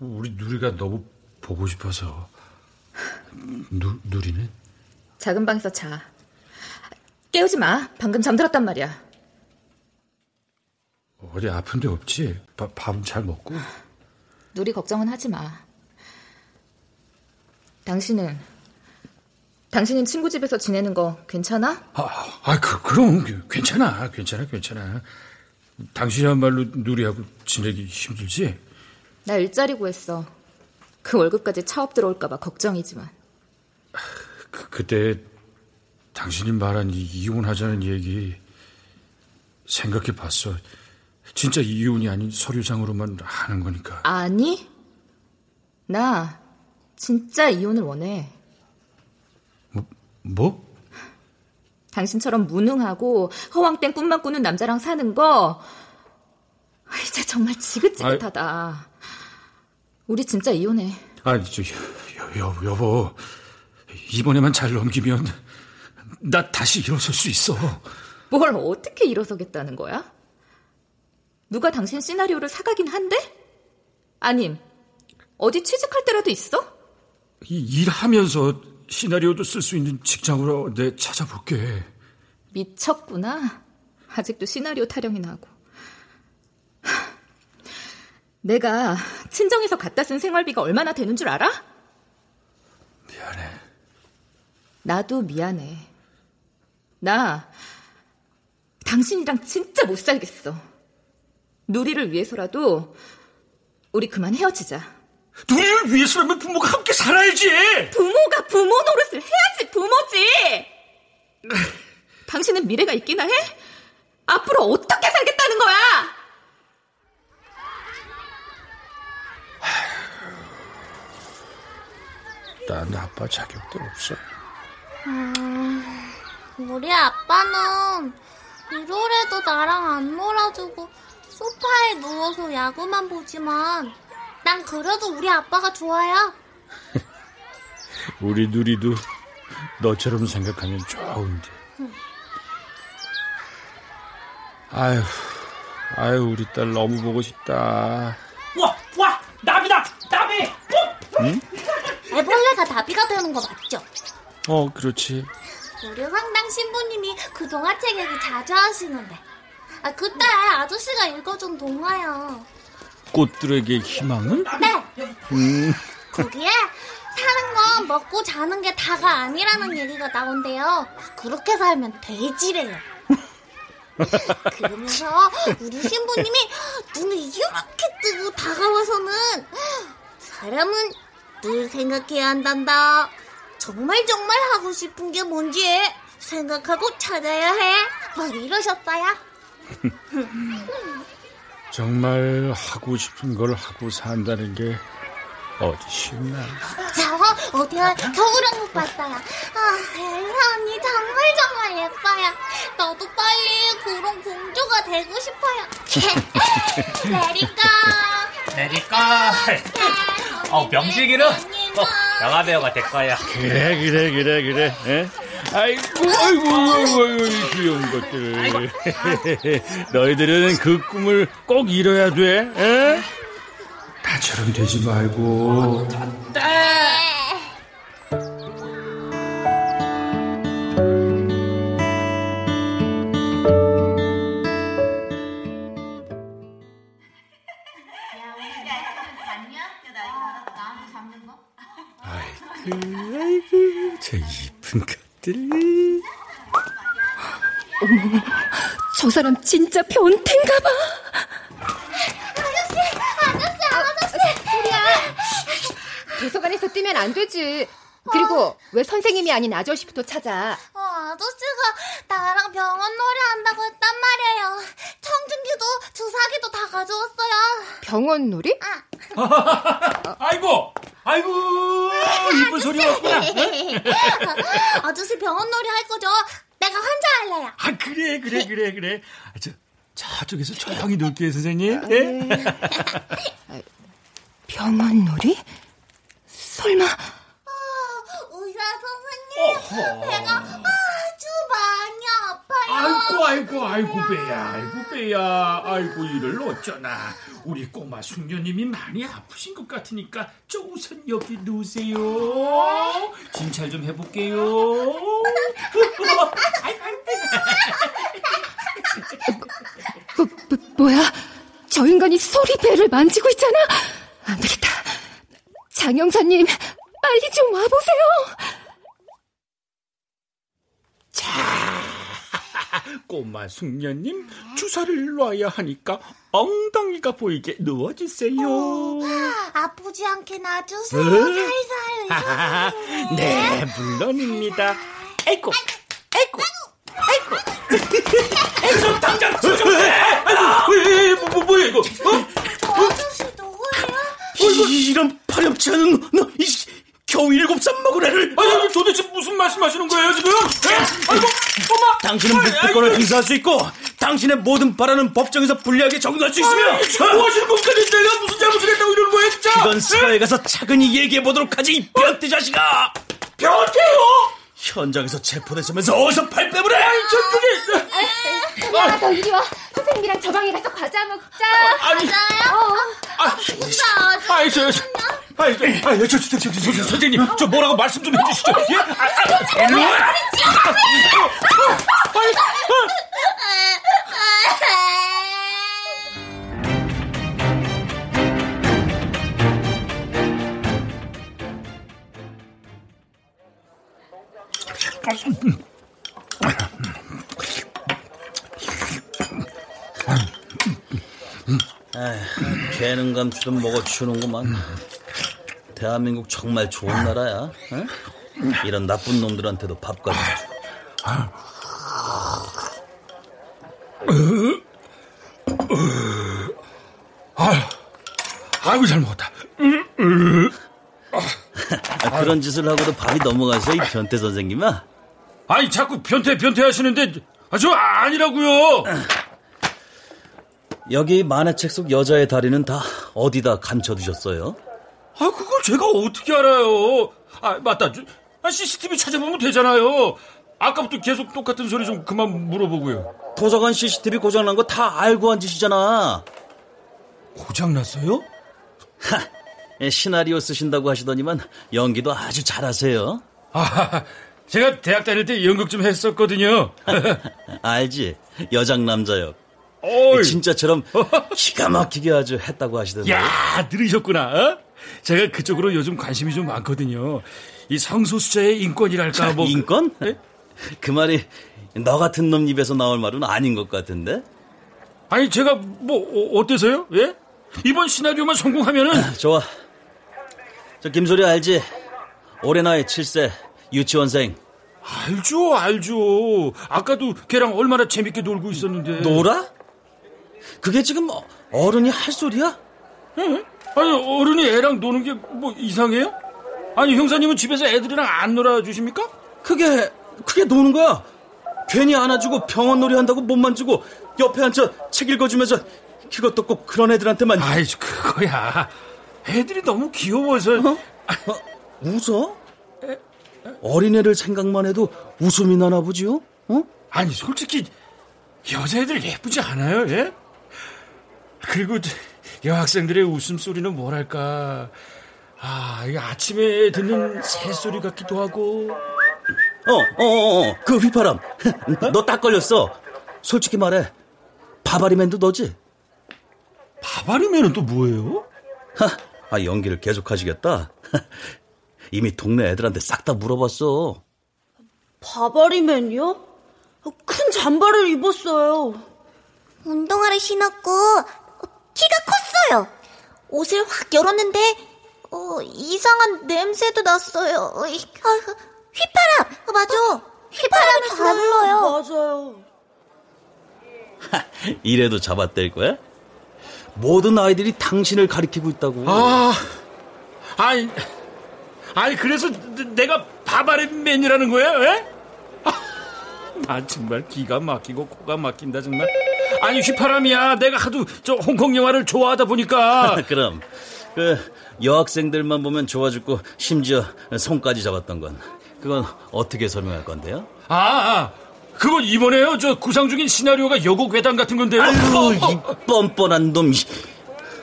우리 누리가 너무 보고 싶어서. 누, 누리는? 작은 방에서 자. 깨우지 마. 방금 잠들었단 말이야. 어디 아픈 데 없지? 밥 잘 먹고? 누리 걱정은 하지 마. 당신은 당신은 친구 집에서 지내는 거 괜찮아? 아, 아 그, 그럼 괜찮아, 괜찮아, 괜찮아. 당신이야말로 누리하고 지내기 힘들지? 나 일자리 구했어. 그 월급까지 차업 들어올까봐 걱정이지만. 그, 그때 당신이 말한 이 이혼하자는 얘기 생각해 봤어. 진짜 이혼이 아닌 서류상으로만 하는 거니까. 아니, 나 진짜 이혼을 원해. 뭐? 뭐? 당신처럼 무능하고 허황된 꿈만 꾸는 남자랑 사는 거 이제 정말 지긋지긋하다. 우리 진짜 이혼해. 아니, 저, 여, 여, 여보. 이번에만 잘 넘기면 나 다시 일어설 수 있어. 뭘 어떻게 일어서겠다는 거야? 누가 당신 시나리오를 사가긴 한데? 아님, 어디 취직할 때라도 있어? 이, 일하면서 시나리오도 쓸 수 있는 직장으로 내 찾아볼게. 미쳤구나. 아직도 시나리오 타령이나 하고. 내가 친정에서 갖다 쓴 생활비가 얼마나 되는 줄 알아? 미안해. 나도 미안해. 나 당신이랑 진짜 못 살겠어. 누리를 위해서라도 우리 그만 헤어지자. 누리를 위해서라면 부모가 함께 살아야지. 부모가 부모 노릇을 해야지 부모지. 당신은 미래가 있기나 해? 앞으로 어떻게 살겠다는 거야? 난 아빠 자격도 없어. 음, 우리 아빠는 1월에도 나랑 안 놀아주고 소파에 누워서 야구만 보지만 난 그래도 우리 아빠가 좋아요. 우리 누리도 너처럼 생각하면 좋은데. 아유, 아유, 우리 딸 너무 보고 싶다. 와, 와, 나비다, 나비. 응? 애벌레가 나비가 되는 거 맞죠? 어, 그렇지. 우리 황당 신부님이 그 동화 책 얘기 자주 하시는데. 아, 그때 아저씨가 읽어준 동화요. 꽃들에게 희망은? 네. 음. 거기에 사는 건 먹고 자는 게 다가 아니라는 얘기가 나온대요. 그렇게 살면 돼지래요. 그러면서 우리 신부님이 눈을 이렇게 뜨고 다가와서는 사람은 늘 생각해야 한단다. 정말 정말 하고 싶은 게 뭔지 생각하고 찾아야 해. 막 이러셨어요. 정말 하고 싶은 걸 하고 산다는 게 어디 쉽나? 저 어디야 겨울왕국 봤어요. 아 엘사 언니 정말 정말 예뻐요. 나도 빨리 그런 공주가 되고 싶어요. 내리까. 내니까. 어, 명식이는 꼭 영화 배우가 될 거야. 그래, 그래, 그래, 그래. 에? 아이고, 아이고, 아이고, 아이고, 귀여운 것들. 너희들은 그 꿈을 꼭 이뤄야 돼, 에? 나처럼 되지 말고. 아이 아이고, 저 이쁜 것들. 어머, 저 사람 진짜 변태인가 봐. 아저씨, 아저씨, 아저씨. 소리야. 도서관에서 뛰면 안 되지. 그리고 왜 선생님이 아닌 아저씨부터 찾아? 어, 아저씨가 나랑 병원 놀이 한다고 했단 말이에요. 청진기도 주사기도 다 가져왔어요. 병원 놀이? 아이고, 아이고, 이쁜 소리 왔구나. 아저씨 병원 놀이 할 거죠? 내가 환자 할래요. 아, 그래, 그래, 그래, 그래. 아, 저, 저쪽에서 조용히 놀게요, 선생님. 예? 병원 놀이? 설마 의사 선생님, 배가 아이고 아이고 아이고 배야 아이고 배야 아이고 이를 어쩌나 우리 꼬마 숙녀님이 많이 아프신 것 같으니까 저 우선 여기 누우세요 진찰 좀 해볼게요 뭐, 뭐, 뭐야? 저 인간이 소리 배를 만지고 있잖아. 안 되겠다. 장영사님, 빨리 좀 와보세요. 꼬마 숙녀님 주사를 놔야 하니까 엉덩이가 보이게 누워주세요 아프지 않게 놔주세요. 네? 살살. 네 물론입니다 아이고 아이고 아이고 좀 당장 좀 해! 뭐, 뭐, 뭐야 이거 어? 이, 이런 파렴치 않은 너, 이, 겨우 일곱 살 먹은 애를 아니 도대체 무슨 말씀하시는 거예요 지금? 에? 아이고 어마 당신은 묵비권을 행사할 수 있고 당신의 모든 바라는 법정에서 불리하게 적용할 수 있으며 아니, 지금 뭐 하시는 겁니까 내가 무슨 잘못을 했다고 이러는 거예요 진짜 이건 사회에 가서 차근히 얘기해 보도록 하지 이 변태 자식아 변태요? 현장에서 체포됐으면서 어디서 발뺌을 해 아니 저 그게 야, 너 이리 와. 선생님이랑 저 방에 가서 과자 먹자. 아니. 어. 아이 저, 저 아이 저, 아이 저, 저, 저, 저, 저, 저, 선생님 저 뭐라고 말씀 좀 해주시죠 예? 아, 아, 일로 와. 아이, 에휴, 개는 감추든 먹어치우는구만. 대한민국 정말 좋은 나라야. 응? 이런 나쁜 놈들한테도 밥까지 주고. 아유, 아이고 잘 먹었다. 아, 그런 짓을 하고도 밥이 넘어가서 이 변태 선생님아. 아니 자꾸 변태 변태 하시는데 아, 저 아니라고요. 여기 만화책 속 여자의 다리는 다 어디다 감춰두셨어요? 아 그걸 제가 어떻게 알아요? 아 맞다. 저, 아, CCTV 찾아보면 되잖아요. 아까부터 계속 똑같은 소리 좀 그만 물어보고요. 도서관 CCTV 고장난 거 다 알고 한 짓이잖아. 고장났어요? 하, 예, 시나리오 쓰신다고 하시더니만 연기도 아주 잘하세요. 아, 제가 대학 다닐 때 연극 좀 했었거든요. 알지? 여장 남자역. 어이. 진짜처럼 기가 막히게 아주 했다고 하시던데. 야, 들으셨구나. 어? 제가 그쪽으로 요즘 관심이 좀 많거든요. 이 성소수자의 인권이랄까 뭐 인권? 그 말이 너 같은 놈 입에서 나올 말은 아닌 것 같은데. 아니 제가 뭐 어, 어때서요? 예? 이번 시나리오만 성공하면은 좋아. 저 김소리 알지? 올해 나이 7세 유치원생. 알죠, 알죠. 아까도 걔랑 얼마나 재밌게 놀고 있었는데. 놀아? 그게 지금 어른이 할 소리야? 응? 아니 어른이 애랑 노는 게 뭐 이상해요? 아니 형사님은 집에서 애들이랑 안 놀아주십니까? 그게 그게 노는 거야. 괜히 안아주고 병원 놀이 한다고 못 만지고 옆에 앉아 책 읽어주면서 그것도 꼭 그런 애들한테만. 아이 그거야. 애들이 너무 귀여워서. 어? 어, 웃어? 어린애를 생각만 해도 웃음이 나나 보지요? 어? 아니 솔직히 여자애들 예쁘지 않아요? 예? 그리고 여학생들의 웃음소리는 뭐랄까 아, 이 아침에 듣는 새소리 같기도 하고 어, 어, 어, 어. 그 휘파람 너 딱 걸렸어 솔직히 말해 바바리맨도 너지? 바바리맨은 또 뭐예요? 하, 아 연기를 계속 하시겠다 이미 동네 애들한테 싹 다 물어봤어 바바리맨이요? 큰 잠바를 입었어요. 운동화를 신었고 키가 컸어요. 옷을 확 열었는데 어, 이상한 냄새도 났어요. 어, 이- 아, 휘파람 어, 맞아. 휘파람이 잘 불러요. 맞아요. 이래도 잡아댈 거야? 모든 아이들이 당신을 가리키고 있다고 아, 아니, 아니 그래서 내- 내가 바바리맨이라는 거야? 예? 나 정말 기가 막히고 코가 막힌다 정말. 아니 휘파람이야. 내가 하도 저 홍콩 영화를 좋아하다 보니까. 그럼 그 여학생들만 보면 좋아 죽고 심지어 손까지 잡았던 건 그건 어떻게 설명할 건데요? 아, 아 그건 이번에요. 저 구상 중인 시나리오가 여고 괴담 같은 건데요. 아유, 이 뻔뻔한 놈.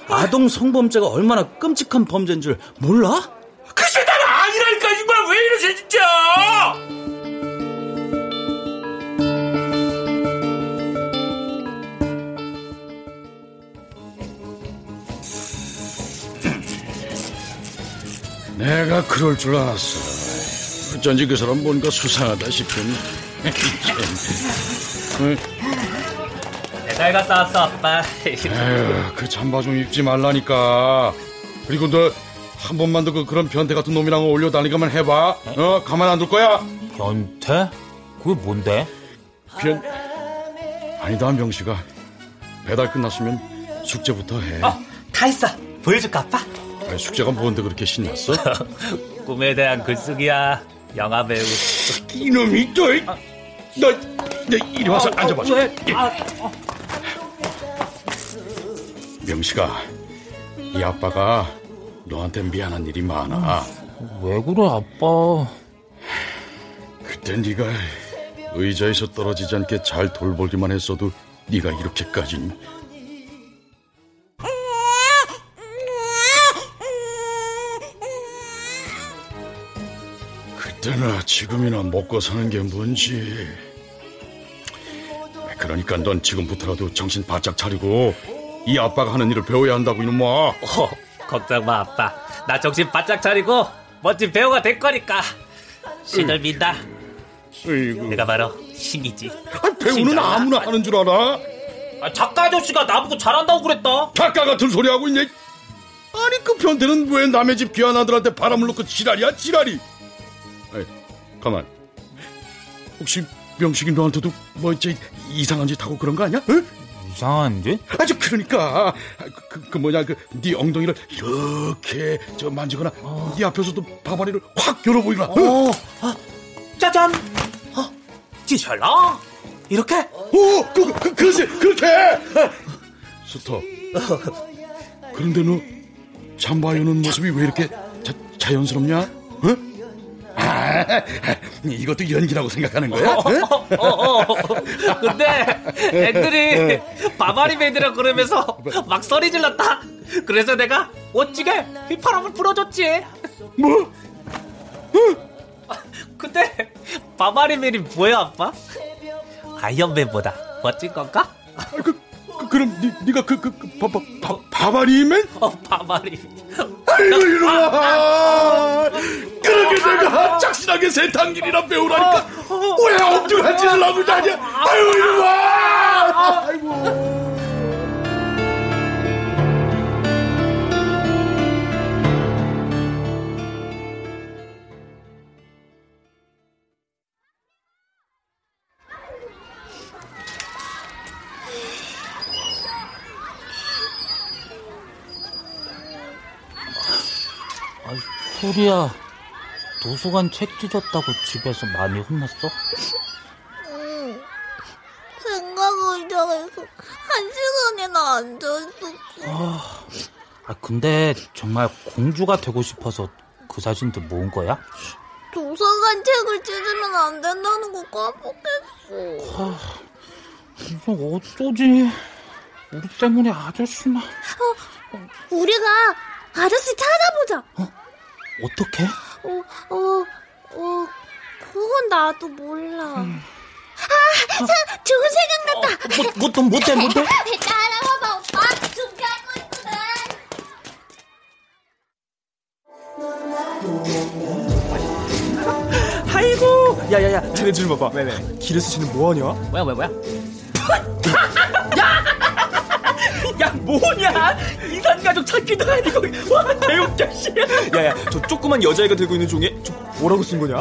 아동 성범죄가 얼마나 끔찍한 범죄인 줄 몰라? 글쎄, 난 아니라니까, 정말 왜 이러세요, 진짜! 내가 그럴 줄 알았어. 어쩐지 그 사람 뭔가 수상하다 싶더니. 잘 갔다 왔어, 아빠. 에휴, 그 잠바 좀 입지 말라니까. 그리고 너 한 번만 더 그, 그런 변태 같은 놈이랑 어울려 다니기만 해봐. 어, 가만 안 둘 거야? 변태? 그게 뭔데? 변... 아니다, 명씨가. 배달 끝났으면 숙제부터 해. 어, 다 했어. 보여줄까, 아빠? 아니, 숙제가 뭔데 그렇게 신났어? 꿈에 대한 글쓰기야. 영화 배우. 이놈이 또, 너, 너 이리 와서 어, 앉아봐. 아, 어. 명씨가, 이 아빠가 너한테 미안한 일이 많아. 왜 그래, 아빠? 그때 네가 의자에서 떨어지지 않게 잘 돌보기만 했어도 네가 이렇게까지 그때나 지금이나 먹고 사는 게 뭔지 그러니까 넌 지금부터라도 정신 바짝 차리고 이 아빠가 하는 일을 배워야 한다고 이놈아 어, 걱정 마, 아빠. 나 정신 바짝 차리고 멋진 배우가 될 거니까. 신을. 으이구. 내가 바로 신이지. 아, 배우는 아무나 하는 줄 알아? 아, 작가 아저씨가 나보고 잘한다고 그랬다. 작가 같은 소리 하고 있네. 아니 그 변태는 왜 남의 집 귀한 아들한테 바람을 놓고 지랄이야 지랄이. 아이, 가만. 혹시 명식이 너한테도 뭐 이제 이상한 짓 하고 그런 거 아니야? 응? 이상한 짓? 아주 그러니까 그, 그, 그 뭐냐 그 네 엉덩이를 이렇게 저 만지거나 네 앞에서도 바바리를 확 열어 보이거나. 어, 아, 짜잔. 어, 지샬라. 이렇게? 오, 그, 그, 글쎄, 그렇게! 스터. 그런데 너, 잠바 여는 모습이 왜 이렇게 자, 자연스럽냐? 어? 아, 이것도 연기라고 생각하는 거야? 어, 어, 어, 어. 근데 애들이 바바리 베드라 그러면서 막 소리 질렀다. 그래서 내가 멋지게 휘파람을 불어줬지. 뭐? 근데 바바리맨이 뭐야 아빠? 아이언맨보다 멋진 건가? 그, 그, 그 럼 니, 네가 그, 그, 그 바, 바, 바, 바바리맨? 어 바바리 아이고 이놈아 그렇게 내가 착실하게 세탁일이나 배우라니까 왜 엉뚱한 짓을 하고 다냐 아이고 이놈아 아이고 소리야 도서관 책 찢었다고 집에서 많이 혼났어? 응. 생각 의자에서 한 시간이나 앉아있었어. 아, 아, 근데 정말 공주가 되고 싶어서 그 사진도 모은 거야? 도서관 책을 찢으면 안 된다는 거 까먹겠어. 아, 이거 어쩌지? 우리 때문에 아저씨나 어, 우리가 아저씨 찾아보자. 어 떻게? 어, 어, 어, 그건 나도 몰라. 아, 사, 좋은 생각 났다. 뭐, 뭐, 또 못해, 못해? 따라와봐, 오빠. 준비하고 있거든. 아이고 야야야 쟤네 좀 봐봐 네네 길에서 쟤는 뭐하냐? 뭐야 뭐야 뭐야 야 뭐냐 이산 가족 찾기도 아니고 와 개웃겨 씨 야야 저 조그만 여자애가 들고 있는 종이에 저 뭐라고 쓴 거냐?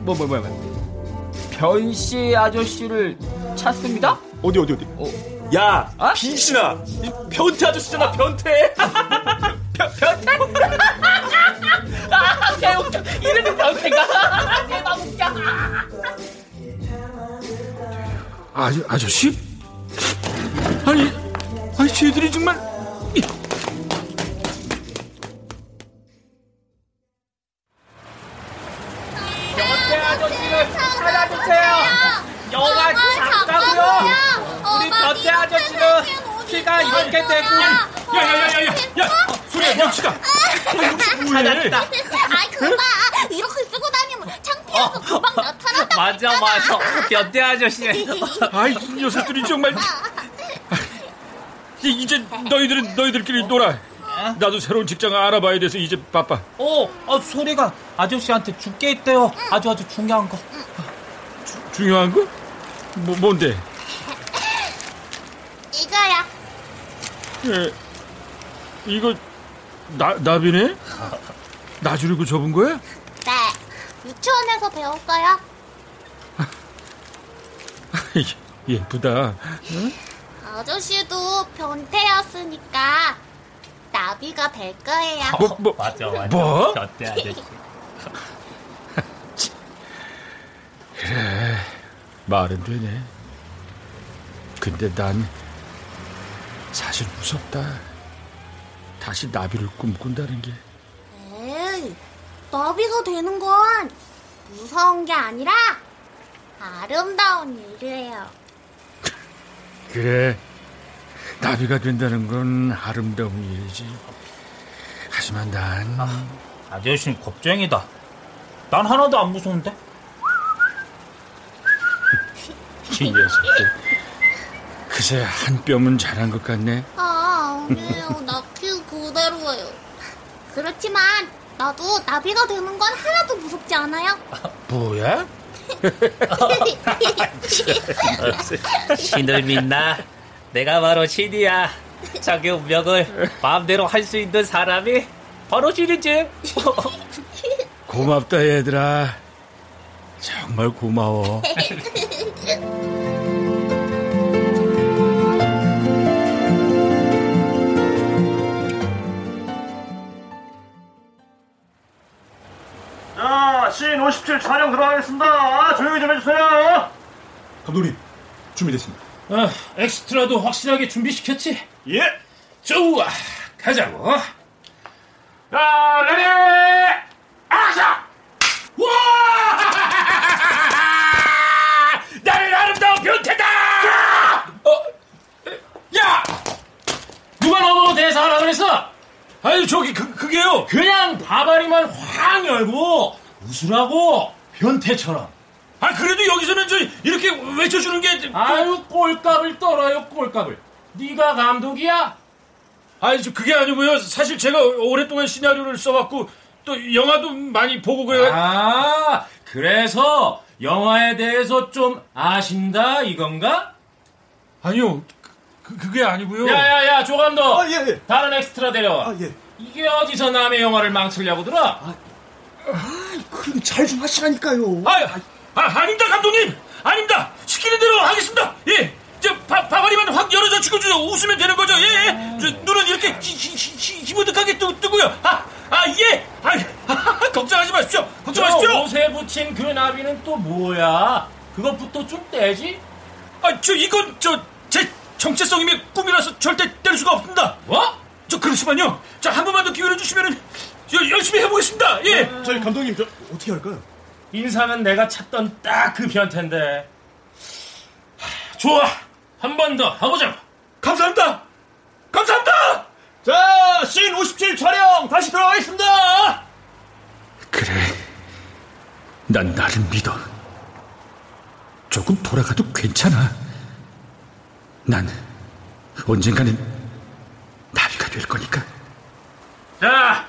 뭐 뭐 뭐야 뭐, 변씨 아저씨를 찾습니다? 어디 어디 어디 야 빈신아 이 변태 아저씨잖아 변태 변, 변태? 아, 개웃겨. 이름이 변태가. 대박 웃겨. 아, 아저씨? 아니, 아니, 쟤들이 정말. 변태 아저씨를 찾아주세요. 영화 작가고요. 우리 변태 아저씨는 키가 이렇게 되고. 야야야야야! 야, 소리야, 명치가. 찾았다. 아이 그봐 이렇게 쓰고 다니면 창피해서 금방 나타난다. 맞아 맞아. 변태 아저씨. 아이, 이 녀석들이 정말. 이- 이제 너희들은 너희들끼리 놀아. 나도 새로운 직장 알아봐야 돼서 이제 바빠. 어, 어 소리가 아저씨한테 줄게 있대요. 아주 아주 중요한 거. 중요한 거? 뭐 뭔데? 이거야. 예, 이거 나 나비네? 나 주려고 접은 거야? 네. 유치원에서 배웠어요. 예쁘다. 응? 아저씨도 변태였으니까 나비가 될 거예요. 뭐, 뭐, 맞아 맞아. 뭐? 변태 아저씨. 그래 말은 되네. 근데 난 사실 무섭다. 다시 나비를 꿈꾼다는 게. 에이, 나비가 되는 건 무서운 게 아니라 아름다운 일이에요. 그래. 나비가 된다는 건 아름다운 일이지. 하지만 난 아저씨는 겁쟁이다. 난 하나도 안 무서운데. 이 녀석들. 그새 한 뼘은 자란 것 같네. 아, 아니에요. 나키 그대로예요. 그렇지만 나도 나비가 되는 건 하나도 무섭지 않아요. 뭐야? 신을 믿나? 내가 바로 신이야. 자기 운명을 마음대로 할 수 있는 사람이 바로 신이지. 고맙다 얘들아. 정말 고마워. 자, 씬 57 촬영 들어가겠습니다. 조용히 좀 해주세요. 감독님 준비됐습니다. 아, 엑스트라도 확실하게 준비시켰지? 예. 좋아, 가자고. 자, ready, 액션! 와! 나는 아름다운 변태다! 어, 야! 누가 너보고 대사하라 그랬어? 아니, 저기, 그, 그게요. 그냥 바바리만 확 열고, 웃으라고, 변태처럼. 아, 그래도 여기서는 저, 이렇게 외쳐주는 게. 아유, 꼴값을 떨어요, 꼴값을. 네가 감독이야? 아니, 저, 그게 아니고요. 사실 제가 오랫동안 시나리오를 써왔고, 또 영화도 많이 보고 그래. 아, 그래서 영화에 대해서 좀 아신다 이건가? 아니요, 그, 그게 아니고요. 야야야, 조 감독. 다른 엑스트라 데려와. 이게 어디서 남의 영화를 망치려고 들어? 아, 그럼 잘좀 하시라니까요. 아, 아, 아닙니다, 감독님. 아닙니다. 시키는 대로 하겠습니다. 예. 저 바, 바바리만 확 열어져 치고 저 웃으면 되는 거죠. 예. 예. 저 눈은 이렇게 히, 히, 히, 희무득하게 뜨, 뜨고요. 아, 아 예. 아, 걱정하지 마십시오. 걱정하십시오. 옷에 붙인 그 나비는 또 뭐야? 그것부터 좀 떼지? 아, 저 이건 저 제 정체성임의 꿈이라서 절대 뗄 수가 없습니다. 뭐? 저 그렇지만요. 자, 한 번만 더 기회를 주시면은 저 열심히 해보겠습니다. 예. 저희 감독님 저 어떻게 할까요? 인사는 내가 찾던 딱 그 변태인데. 하, 좋아. 한 번더 해보자. 감사합니다. 감사합니다. 자, 씬57 촬영 다시 들어가겠습니다. 그래. 난 나를 믿어. 조금 돌아가도 괜찮아. 난 언젠가는 나비가 될 거니까. 자,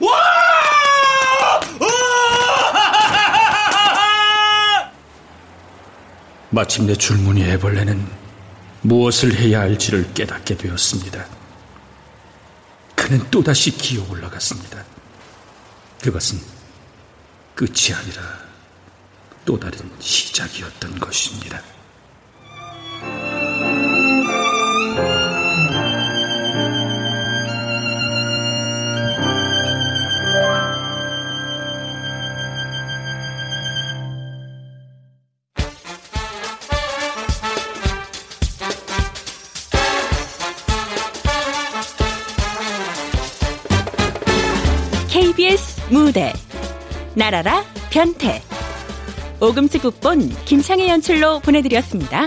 와! 마침내 줄무늬 애벌레는 무엇을 해야 할지를 깨닫게 되었습니다. 그는 또다시 기어 올라갔습니다. 그것은 끝이 아니라 또 다른 시작이었던 것입니다. 나라라 변태 오금스 국본 김창의 연출로 보내드렸습니다.